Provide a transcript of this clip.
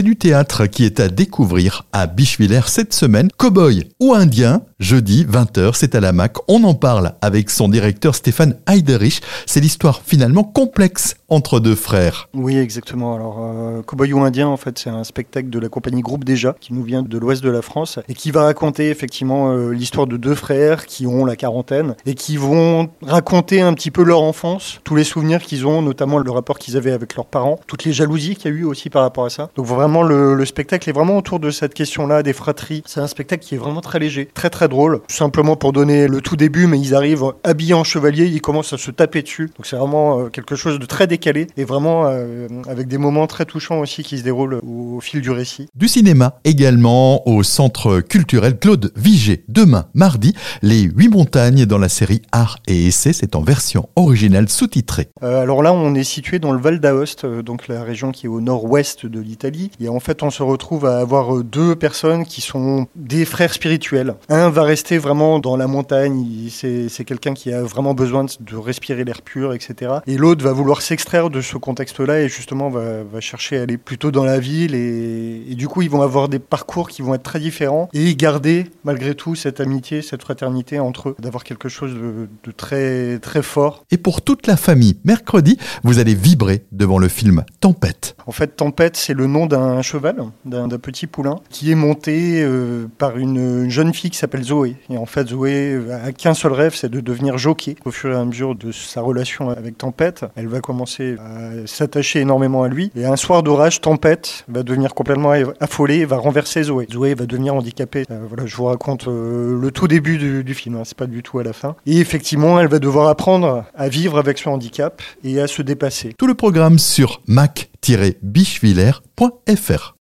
c'est du théâtre qui est à découvrir à Bichevillers cette semaine. Cowboy ou indien, jeudi 20h, c'est à la MAC. On en parle avec son directeur Stéphane Heiderich. C'est l'histoire finalement complexe entre deux frères. Oui, exactement. Alors, euh, Cowboy ou Indien, en fait, c'est un spectacle de la compagnie Groupe Déjà, qui nous vient de l'ouest de la France, et qui va raconter effectivement euh, l'histoire de deux frères qui ont la quarantaine, et qui vont raconter un petit peu leur enfance, tous les souvenirs qu'ils ont, notamment le rapport qu'ils avaient avec leurs parents, toutes les jalousies qu'il y a eu aussi par rapport à ça. Donc vraiment, le, le spectacle est vraiment autour de cette question-là, des fratries. C'est un spectacle qui est vraiment très léger, très très drôle, simplement pour donner le tout début, mais ils arrivent habillés en chevalier, ils commencent à se taper dessus. Donc c'est vraiment euh, quelque chose de très décalé et vraiment euh, avec des moments très touchants aussi qui se déroulent au, fil du récit. Du cinéma également au centre culturel Claude Vigée. Demain, mardi, les huit montagnes dans la série Art et Essai, c'est en version originale sous-titrée. Euh, alors là, on est situé dans le Val d'Aoste, donc la région qui est au nord-ouest de l'Italie. Et en fait, on se retrouve à avoir deux personnes qui sont des frères spirituels. Un va rester vraiment dans la montagne, c'est quelqu'un qui a vraiment besoin de respirer l'air pur, etc. Et l'autre va vouloir s'extraire de ce contexte-là et justement va, va, chercher à aller plutôt dans la ville et, et, du coup ils vont avoir des parcours qui vont être très différents et garder malgré tout cette amitié, cette fraternité entre eux, d'avoir quelque chose de, de, très très fort. Et pour toute la famille, mercredi, vous allez vibrer devant le film Tempête. En fait, Tempête, c'est le nom d'un cheval, d'un petit poulain, qui est monté euh, par une, une, jeune fille qui s'appelle Zoé. Et en fait, Zoé a qu'un seul rêve, c'est de devenir jockey. Au fur et à mesure de sa relation avec Tempête, elle va commencer à s'attacher énormément à lui. Et un soir d'orage, Tempête va devenir complètement affolée va renverser Zoé. Zoé va devenir handicapée. Euh, voilà, je vous raconte euh, le tout début du, film, hein, c'est pas du tout à la fin. Et effectivement, elle va devoir apprendre à vivre avec son handicap et à se dépasser. Tout le programme sur mac-bichevillers.fr.